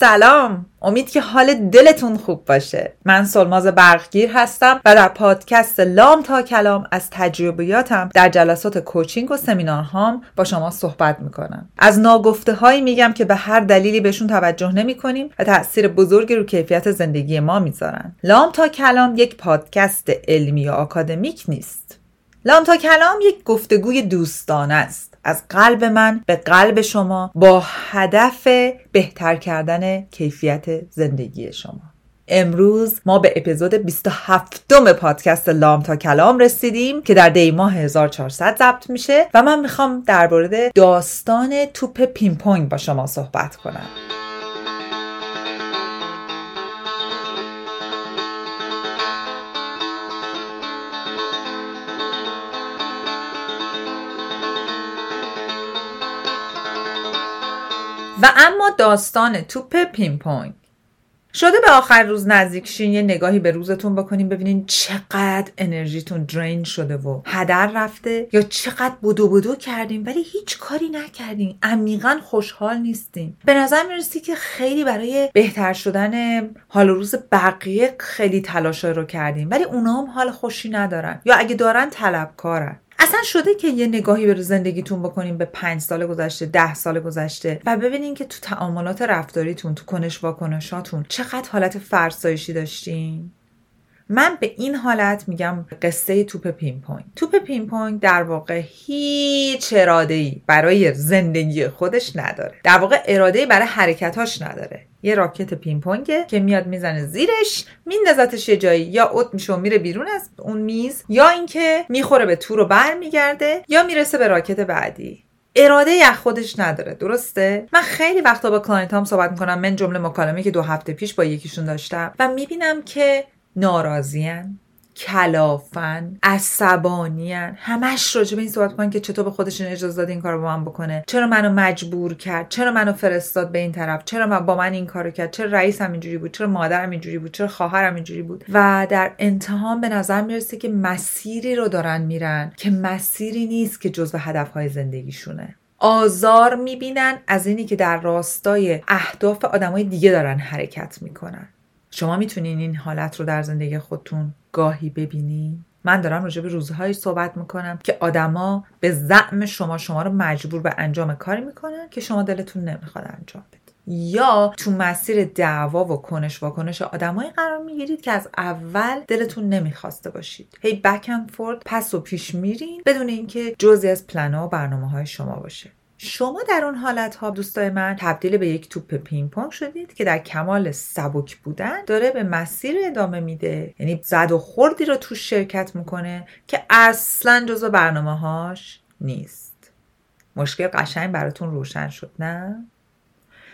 سلام. امید که حال دلتون خوب باشه. من سلماز برقگیر هستم و در پادکست لام تا کلام از تجربیاتم در جلسات کوچینگ و سمینارهام با شما صحبت می‌کنم. از ناگفته هایی میگم که به هر دلیلی بهشون توجه نمی کنیم و تاثیر بزرگی رو کیفیت زندگی ما می‌ذارن. لام تا کلام یک پادکست علمی و آکادمیک نیست. لام تا کلام یک گفتگوی دوستانه است. از قلب من به قلب شما با هدف بهتر کردن کیفیت زندگی شما. امروز ما به اپیزود 27 دوم پادکست لام تا کلام رسیدیم که در دی ماه 1400 ضبط میشه و من می‌خوام در داستان توپ پینگ با شما صحبت کنم. و اما داستان توپ پینگ شده به آخر روز نزدیک شین یه نگاهی به روزتون بکنین ببینین چقدر انرژیتون درین شده و هدر رفته یا چقدر بودو بودو کردین ولی هیچ کاری نکردین عمیقا خوشحال نیستین به نظر می‌رسی که خیلی برای بهتر شدن حال روز بقیه خیلی تلاش رو کردین ولی اونا هم حال خوشی ندارن. یا اگه دارن طلبکارن. اصلا شده که یه نگاهی به زندگیتون بکنین به پنج سال گذشته ده سال گذشته و ببینین که تو تعاملات رفتاریتون تو کنش واکنشاتون چقدر حالت فرسایشی داشتین؟ من به این حالت میگم قصه توپ پینگ پونگ توپ پینگ پونگ در واقع هیچ اراده ای برای زندگی خودش نداره. در واقع اراده ای برای حرکتاش نداره. یه راکت پینگ پونگه که میاد می‌زنه زیرش میندازتش یه جایی. یا اوت میشه و میره بیرون از اون میز یا اینکه می‌خوره به تور و برمیگرده یا می‌رسه به راکت بعدی. اراده ای خودش نداره. درسته؟ من خیلی وقتا با client صحبت می‌کنم. من جمله مکالمه که دو هفته پیش با یکیشون داشتم و می‌بینم که ناراضیان کلافن عصبانیان همش راجع به این صحبت کنن که چطور به خودشون اجازه داد این کارو با من بکنه. چرا منو مجبور کرد؟ چرا منو فرستاد به این طرف؟ چرا با من این کارو کرد؟ چرا رئیسم اینجوری بود؟ چرا مادرم اینجوری بود؟ چرا خواهرم اینجوری بود؟ و در انتهام به نظر می‌رسه که مسیری رو دارن میرن که مسیری نیست که جزو هدفهای زندگیشونه. آزار می‌بینن از اینی که در راستای اهداف آدمای دیگه دارن حرکت می‌کنن. شما می‌تونین این حالت رو در زندگی خودتون گاهی ببینین. من دارم راجع به روزهایی صحبت می‌کنم که آدما به زعم شما شما رو مجبور به انجام کاری می‌کنن که شما دلتون نمی‌خواد انجام بدید یا تو مسیر دعوا و کنش واکنش آدمایی قرار می‌گیرید که از اول دلتون نمی‌خواسته باشید. هی بک فورد پس و پیش میرین بدون اینکه جزی از پلنها و برنامه های شما باشه. شما در اون حالت ها دوستای من تبدیل به یک توپ پینگ پونگ شدید که در کمال سبک بودن داره به مسیر ادامه میده. یعنی زد و خوردی رو توش شرکت می‌کنه که اصلا جزو برنامه هاش نیست. مشکل قشنگ براتون روشن شد نه؟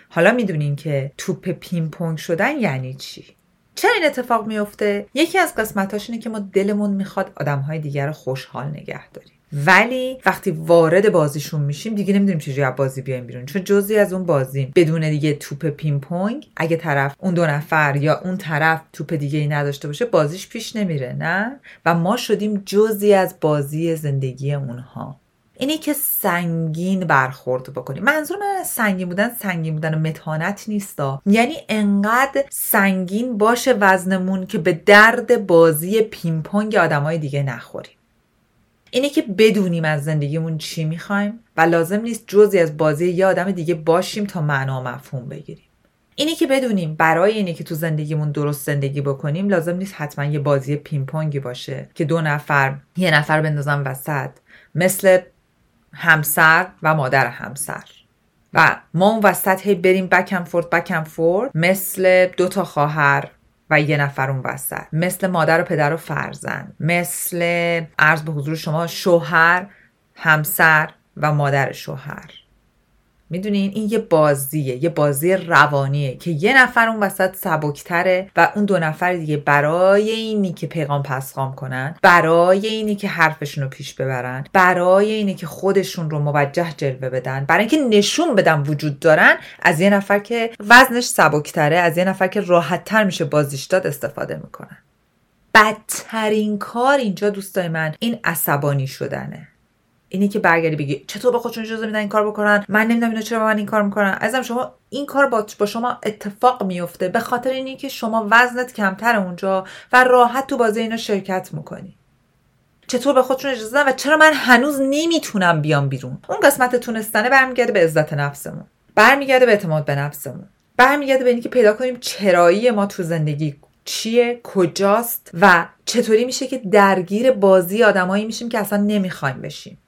حالا می‌دونین که توپ پینگ پونگ شدن یعنی چی؟ چرا این اتفاق میفته یکی از قسمتاش اینه که ما دلمون می‌خواد آدمهای دیگر رو خوشحال نگه داریم. ولی وقتی وارد بازیشون میشیم دیگه نمی‌دونیم چجوری از بازی بیایم بیرون چون جزی از اون بازی بدون دیگه توپ پین پونگ اگه طرف اون دو نفر یا اون طرف توپ دیگه ای نداشته باشه بازیش پیش نمیره نه؟ و ما شدیم جزی از بازی زندگی اونها. اینی که سنگین برخورد بکنیم منظور من از سنگین بودن سنگین بودن و متانت نیستا یعنی انقدر سنگین باشه وزنمون که به درد بازی پینگ آدمای دیگه نخوریم. اینه که بدونیم از زندگیمون چی می‌خوایم و لازم نیست جزی از بازی یه آدم دیگه باشیم تا معنا مفهوم بگیریم. اینه که بدونیم برای اینه که تو زندگیمون درست زندگی بکنیم لازم نیست حتما یه بازی پینگ باشه که دو نفر یه نفر بندازن وسط مثل همسر و مادر همسر. و ما اون وسط هی بریم بکم فورد بکم فورد مثل دو تا خواهر و یه نفر اون وسط. مثل مادر و پدر و فرزند. مثل عرض به حضور شما شوهر همسر و مادر شوهر. می‌دونین؟ این یه بازیه یه بازی روانیه که یه نفر اون وسط سبکتره و اون دو نفر دیگه برای اینی که پیغام پسخام کنن برای اینی که حرفشون رو پیش ببرن برای اینی که خودشون رو موجه جلوه بدن. برای اینکه نشون بدن وجود دارن از یه نفر که وزنش سبکتره از یه نفر که راحتتر میشه بازیش داد استفاده می‌کنن. بدترین کار اینجا دوستای من این عصبانی شدنه. اینی که برگردی بگی چطور به خودشون اجازه میدن این کار بکنن؟ من نمی‌دونم اینا چرا من این کار می‌کنن. ازم شما این کار با, با شما اتفاق میفته به خاطر اینی که شما وزنت کمتر اونجا و راحت تو بازی اینا شرکت می‌کنی. چطور به خودشون اجازه دادن و چرا من هنوز نمی‌تونم بیام بیرون؟ اون قسمت تونستنه برمیگرده به عزت نفسمون. برمیگرده به اعتماد به نفسمون. برمیگرده به اینکه پیدا کنیم چرایی ما تو زندگی چیه کجاست و چطوری میشه که درگیر بازی آدمایی میشیم که اصلا نمی‌خوایم بشیم.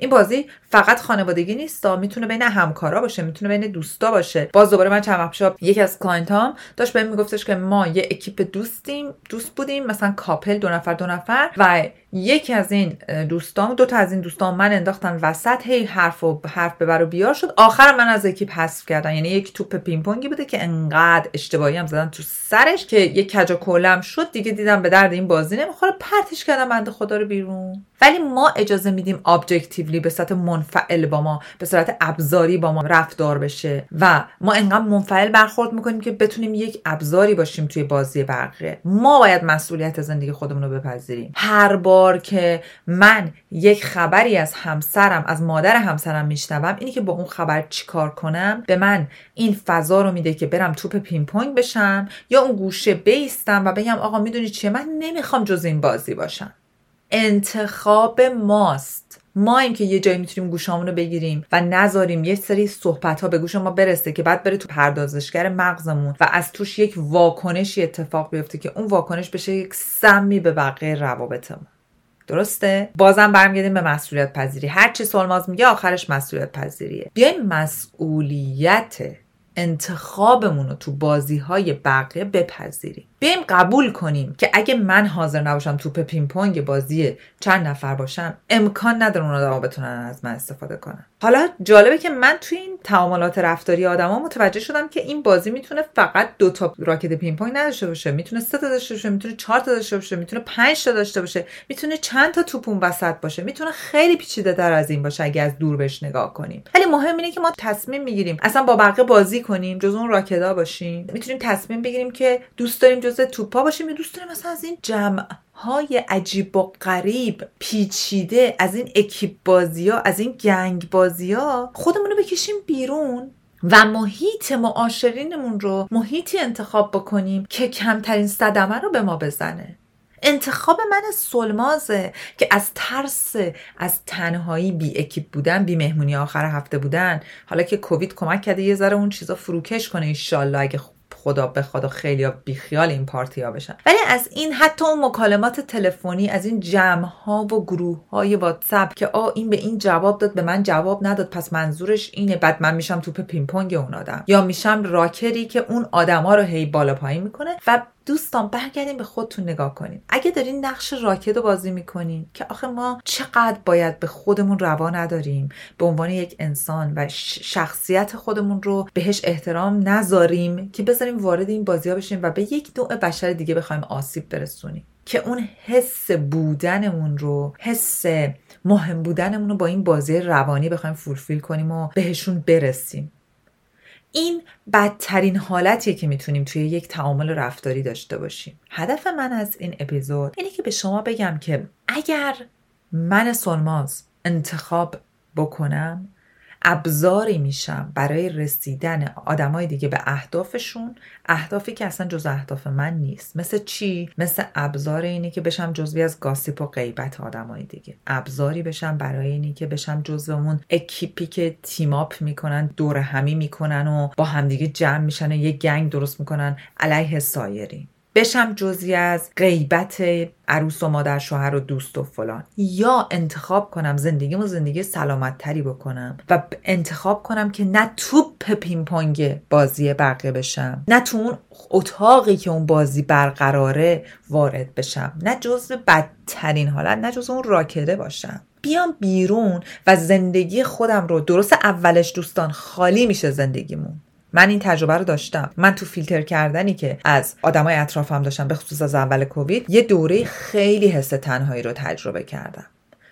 این بازی فقط خانوادگی نیست می‌تونه بین همکارا باشه می‌تونه بین دوستا باشه. باز دوباره من چند وقت یکی از client ام داشت بهم میگفتش که ما یه اکیپ دوستیم دوست بودیم مثلا couple دو نفر دو نفر و یکی از این دوستان دو تا از این دوستان من انداختن وسط هی حرف و حرف ببر و بیار شد. آخر من از اکیپ حذف کردن. یعنی یک توپ پینگ پونگی بوده که انقدر اشتباهی هم زدن تو سرش که یک کج و کوله شد. دیگه دیدم به درد این بازی نمی‌خوره. پرتش کردم بنده خدا رو بیرون. ولی ما اجازه میدیم objectively به صورت منفعل با ما به صورت ابزاری با ما رفتار بشه. و ما انقدر منفعل برخورد می‌کنیم که بتونیم یک ابزاری باشیم توی بازی بقیه. ما باید مسئولیت زندگی خودمون رو بپذیریم. هر بار که من یک خبری از همسرم از مادر همسرم میشنوم اینی که با اون خبر چیکار کنم؟ به من این فضا رو میده که برم توپ پینگ پونگ بشم یا اون گوشه بیستم و بگم آقا می‌دونی چیه؟ من نمی‌خوام جز این بازی باشم. انتخاب ماست. ما این که یه جایی می‌تونیم گوشامون رو بگیریم و نذاریم یه سری صحبت ها به گوش ما برسه که بعد بره تو پردازشگر مغزمون و از توش یک واکنشی اتفاق بیفته که اون واکنش بشه یک سمی به بقیه روابطمون. درسته؟ بازم برمیگردیم به مسئولیت پذیری هر چی سلماز میگه آخرش مسئولیت پذیریه بیایم مسئولیت انتخابمون رو تو بازی های بقیه بپذیریم. بیایم قبول کنیم که اگه من حاضر نباشم توپ پینگ پونگ بازی چند نفر باشم امکان نداره اون آدما بتونن از من استفاده کنن. حالا جالبه که من توی این تعاملات رفتاری آدما متوجه شدم که این بازی می‌تونه فقط دو تا راکت پینگ پونگ نداشته باشه می‌تونه سه تا داشته باشه می‌تونه چهار تا داشته باشه می‌تونه پنج تا داشته باشه می‌تونه چند تا توپ اون وسط باشه می‌تونه خیلی پیچیده تر از این باشه اگه از دور بهش نگاه کنیم. ولی مهم اینه که ما تصمیم می‌گیریم. اصلا با بقیه بازی کنیم جز اون راکدا باشیم. می‌تونیم تصمیم بگیریم که دوست داریم جز توپا باشیم یا دوست داریم مثلا از این جمع های عجیب و غریب پیچیده از این اکیپ بازی ها از این گنگ بازی ها خودمون رو بکشیم بیرون و محیط معاشرینمون رو محیطی انتخاب بکنیم که کمترین صدمه رو به ما بزنه. انتخاب من سلمازه که از ترس از تنهایی بی اکیپ بودن بی مهمونی آخر هفته بودن. حالا که کووید کمک کرده یه ذره اون چیزا فروکش کنه ایشالله اگه خدا به خدا خیلی بیخیال این پارتی ها بشن. ولی از این حتی اون مکالمات تلفنی از این جمع ها و گروه های واتساپ که آ این به این جواب داد به من جواب نداد پس منظورش اینه بعد من میشم توپ پینگ پونگ اون آدم. یا میشم راکتی که اون آدما رو هی بالا پایین می‌کنه و دوستان برگردیم به خودتون نگاه کنیم اگه دارین نقش راکت رو بازی می‌کنین که آخه ما چقدر باید به خودمون روا نداریم به عنوان یک انسان و شخصیت خودمون رو بهش احترام نذاریم که بذاریم وارد این بازی ها بشیم و به یک نوع بشر دیگه بخوایم آسیب برسونیم. که اون حس بودنمون رو حس مهم بودنمون رو با این بازی روانی بخوایم فولفیل کنیم و بهشون برسیم. این بدترین حالتیه که می‌تونیم توی یک تعامل رفتاری داشته باشیم. هدف من از این اپیزود اینه که به شما بگم که اگر من سلماز انتخاب بکنم ابزاری میشم برای رسیدن آدمای دیگه به اهدافشون. اهدافی که اصلا جز اهداف من نیست. مثل چی؟ مثل ابزار اینه که بشم جزوی از گاسیپ و غیبت آدمای دیگه. ابزاری بشم برای اینی که بشم جزو اون اکیپی که تیم اپ می‌کنن دور همی می‌کنن و با همدیگه جمع میشن و یه گنگ درست می‌کنن. علیه سایری بشم جزی از غیبت عروس و مادر شوهر و دوست و فلان. یا انتخاب کنم زندگیمو زندگی سلامت تری بکنم و انتخاب کنم که نه توپ پینگ بازی بقیه بشم نه تو اون اتاقی که اون بازی برقراره وارد بشم نه جزو بدترین حالت نه جزو اون راکده باشم. بیام بیرون و زندگی خودم رو درست اولش دوستان خالی میشه زندگیمون. من این تجربه رو داشتم. من تو فیلتر کردنی که از آدمای اطرافم داشتم به خصوص از اول کووید یه دوره خیلی حس تنهایی رو تجربه کردم.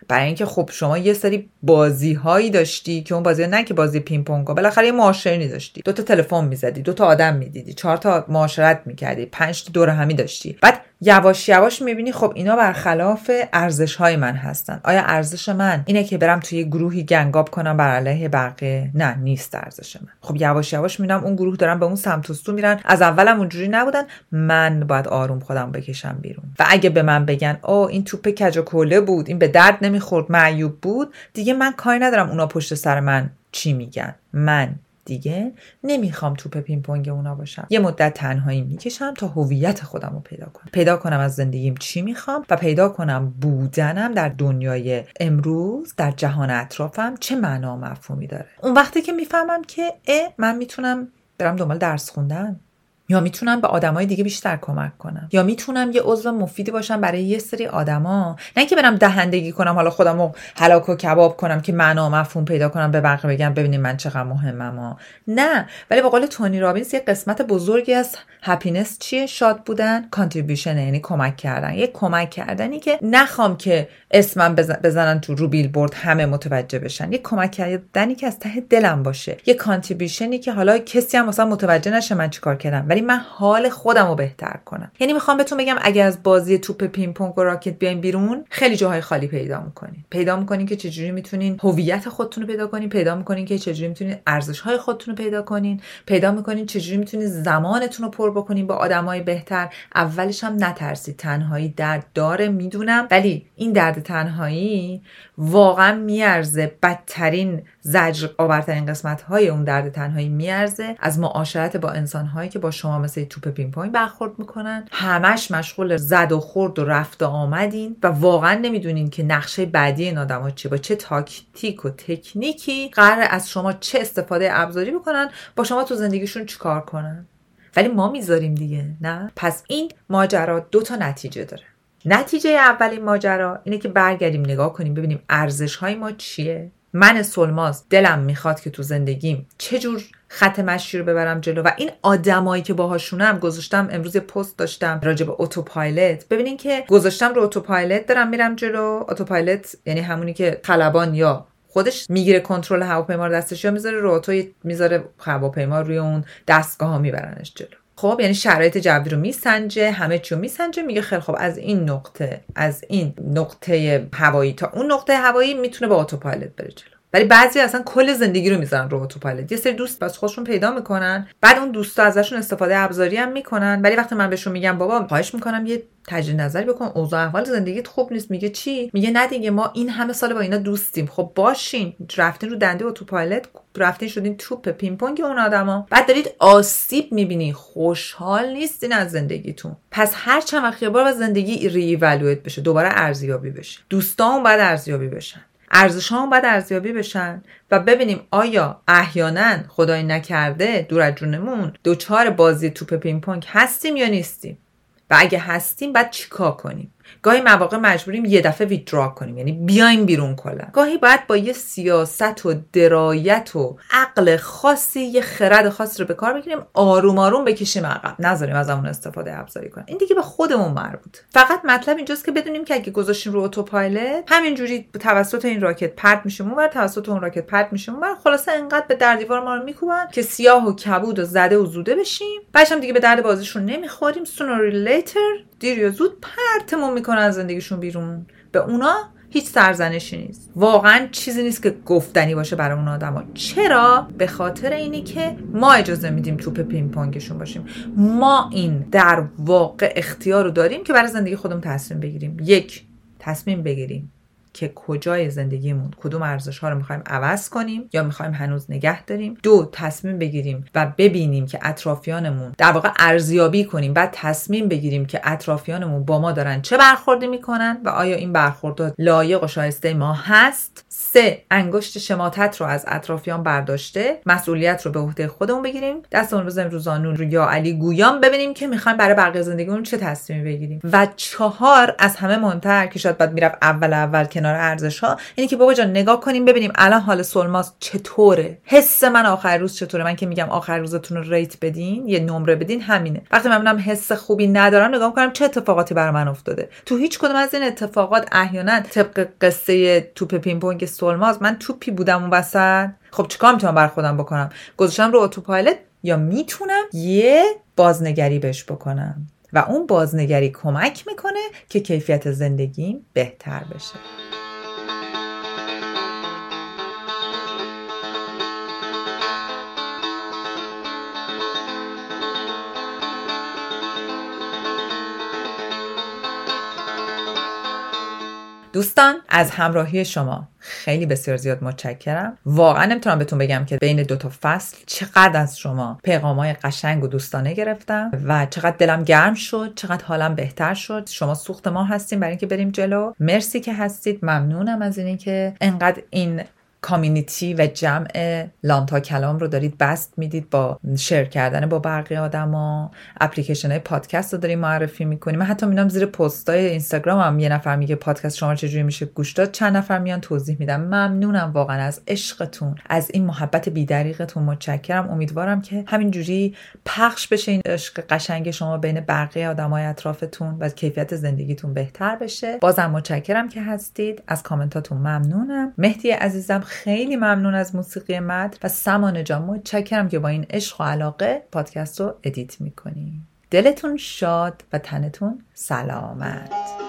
برای اینکه خب شما یه سری بازی هایی داشتی که اون بازی نه که بازی پینگ پونگ بالاخره یه معاشرینی داشتی. دو تا تلفن می‌زدی دو تا آدم می‌دیدی چهار تا معاشرت می‌کردی پنج تا دور همی داشتی. بعد یواش یواش می‌بینی خب اینا برخلاف ارزش های من هستن. آیا ارزش من اینه که برم توی گروهی گنگاب کنم بر علیه بقیه؟ نه نیست ارزش من. خب یواش یواش می‌بینم اون گروه دارن به اون سمت و سو میرن. از اولم اونجوری نبودن. من باید آروم خودم بکشم بیرون. و اگه به من بگن او این توپ کج و کوله بود این به درد نمی‌خورد معیوب بود. دیگه من کاری ندارم اونا پشت سر من چی میگن. من دیگه نمی‌خوام توپ پینگ پونگ اونا باشم. یه مدت تنهایی می‌کشم تا هویت خودم رو پیدا کنم. پیدا کنم از زندگیم چی می‌خوام و پیدا کنم بودنم در دنیای امروز در جهان اطرافم چه معنا مفهومی داره. اون وقتی که می‌فهمم که اه من می‌تونم برم دنبال درس خوندن. یا می‌تونم به آدمای دیگه بیشتر کمک کنم؟ یا می‌تونم یه عضو مفیدی باشم برای یه سری آدما؟ نه که برم دهندگی کنم حالا خودم رو هلاک و کباب کنم که معنا مفهوم پیدا کنم به بقیه بگم ببینید من چقدر مهمم نه ولی به قول تونی رابینز یه قسمت بزرگی از happiness چیه؟ شاد بودن contribution یعنی کمک کردن. یه کمک کردنی که نخوام که اسمم بزنن تو رو بیلبورد همه متوجه بشن. یه کمک کردنی که از ته دلم باشه. یه contribution ی که حالا کسی هم مثلا متوجه نشه من چیکار کردم. ولی من حال خودم رو بهتر کنم. یعنی می‌خوام بهتون بگم اگه از بازی توپ پینگ پونگ و راکت بیاین بیرون خیلی جاهای خالی پیدا می‌کنین. پیدا می‌کنین که چجوری می‌تونین هویت خودتون رو پیدا کنین پیدا می‌کنین که چجوری می‌تونین ارزش های خودتون رو پیدا کنین پیدا می‌کنین چجوری می‌تونین زمانتون رو پر بکنین با آدمای بهتر. اولش هم نترسید تنهایی درد داره می‌دونم. ولی این درد تنهایی واقعا میارزه بدترین زجر آورترین قسمت های اون درد تنهایی میارزه. از معاشرت با انسان هایی که با شما مثل توپ پینگ پونگ برخورد می‌کنن. همش مشغول زد و خورد و رفت و آمدین و واقعا نمی‌دونین که نقشه بعدی این آدما چیه. با چه تاکتیک و تکنیکی قرار از شما چه استفاده ابزاری بکنن با شما تو زندگیشون چیکار کنن. ولی ما می‌ذاریم دیگه نه؟ پس این ماجرا دو تا نتیجه داره. نتیجه اولین ماجرا اینه که برگردیم نگاه کنیم ببینیم ارزش های ما چیه. من سلماز دلم می‌خواد که تو زندگیم چجور خط مشی رو ببرم جلو و این آدمایی که باهاشونم گذاشتم امروز پست داشتم راجع به اتوپایلت. ببینین که گذاشتم رو اتوپایلت دارم میرم جلو. اتوپایلت یعنی همونی که خلبان یا خودش می‌گیره کنترل هواپیما رو دستش یا می‌ذاره رو می‌ذاره هواپیما روی اون دستگاه ها میبرنش جلو. خب یعنی شرایط جوی رو میسنجه همه چی رو میسنجه میگه خیلی خب از این نقطه از این نقطه هوایی تا اون نقطه هوایی می‌تونه با اتوپایلوت بره جلو. ولی بعضی اصلا کل زندگی رو می‌ذارن رو اتوپایلوت یه سری دوست بس خودشون پیدا می‌کنن. بعد اون دوستا ازشون استفاده ابزاری هم می‌کنن. ولی وقتی من بهشون میگم بابا خواهش می‌کنم یه تجدید نظری بکن. اوضاع احوال زندگیت خوب نیست. میگه چی؟ میگه نه دیگه ما این همه سال با اینا دوستیم. خب باشین. رفتین رو دنده اتوپایلوت رفتین شدین توپ پینگ اون آدما. بعد دارید آسیب می‌بینی خوشحال نیستین از زندگیتون. پس هر چند وقت یه بار زندگی review بشه. دوباره ارزیابی بشه. دوستان باید ارزیابی بشن. ارزش هم باید ارزیابی بشن و ببینیم آیا احیانا خدای نکرده دور از جونمون دچار بازی توپ پینگ پونگ هستیم یا نیستیم و اگه هستیم بعد چیکار کنیم؟ گاهی مواقع مجبوریم یه دفعه withdraw کنیم یعنی بیایم بیرون کلا. گاهی باید با یه سیاست و درایت و عقل خاصی یه خرد خاصی رو به کار بگیریم آروم آروم بکشیم عقب. نذاریم از اون استفاده ابزاری کنیم. این دیگه به خودمون مربوط. فقط مطلب اینجاست که بدونیم که اگه گذاشتیم رو autopilot همینجوری توسط این راکت پرت میشیم اونور توسط اون راکت پرت میشیم اونور خلاصه انقدر به در دیوار ما رو میکوبن که سیاه و کبود و زده و زوده بشیم. بعدش هم دیگه به درد بازیشون نمی‌خوریم. Sooner later دیر یا زود پرتمون می‌کنن از زندگیشون بیرون. به اونا هیچ سرزنشی نیست. واقعا چیزی نیست که گفتنی باشه برای اون آدما. چرا؟ به خاطر اینه که ما اجازه میدیم توپ پینگ پونگشون باشیم. ما این در واقع اختیار رو داریم که برای زندگی خودمون تصمیم بگیریم. یک تصمیم بگیریم. که کجای زندگیمون کدوم ارزش ها رو می‌خوایم عوض کنیم یا می‌خوایم هنوز نگه داریم. دو تصمیم بگیریم و ببینیم که اطرافیانمون در واقع ارزیابی کنیم بعد تصمیم بگیریم که اطرافیانمون با ما دارن چه برخوردی می‌کنن و آیا این برخورد لایق و شایسته ما هست. سه انگشت شماتت رو از اطرافیان برداشته مسئولیت رو به عهده خودمون بگیریم. دست اون روز امروزانون رو یا علی گویان ببینیم که می‌خوایم برای بقیه زندگیمون چه تصمیمی بگیریم. و چهار از همه مهمتر که شاید باید می‌رفت اول اول کنار ارزش ها اینه که بابا جان نگاه کنیم ببینیم الان حال سلماس چطوره. حس من آخر روز چطوره؟ من که میگم آخر روزتون رو ریت بدین یه نمره بدین همینه. وقتی من ببینم حس خوبی ندارم نگاه کنم چه اتفاقاتی برای من افتاده. تو هیچ کدوم از این اتفاقات احیانا طبق قصه توپ پینگ سلماز من توپی بودم اون وسط. خب چیکار می‌تونم بر خودم بکنم؟ گذاشتم رو اتوپایلت یا می‌تونم یه بازنگری بهش بکنم؟ و اون بازنگری کمک می‌کنه که کیفیت زندگیم بهتر بشه. دوستان از همراهی شما خیلی بسیار زیاد متشکرم. واقعا نمی‌تونم بهتون بگم که بین دو تا فصل چقدر از شما پیغامای قشنگ و دوستانه گرفتم و چقدر دلم گرم شد چقدر حالم بهتر شد. شما سوخت ما هستیم برای اینکه بریم جلو. مرسی که هستید. ممنونم از اینکه که انقدر این کامیونیتی و جمع لانتا کلام رو دارید بست می‌دید با شیر کردن با بقیه آدما. اپلیکیشن های پادکست رو داریم معرفی می‌کنیم. من حتی میدم زیر پست های اینستاگرام هم یه نفر میگه پادکست شما چجوری میشه گوش داد. چند نفر میان توضیح میدم ممنونم واقعا از عشقتون از این محبت بیدریقتون متشکرم. امیدوارم که همینجوری پخش بشه این عشق قشنگ شما بین بقیه آدمای اطرافتون و کیفیت زندگیتون بهتر بشه. بازم متشکرم که هستید. از کامنتاتون ممنونم. مهدی عزیزم خیلی ممنون از موسیقی مد و سمانه جان. متشکرم که با این عشق و علاقه پادکست رو ادیت می‌کنی. دلتون شاد و تنتون سلامت.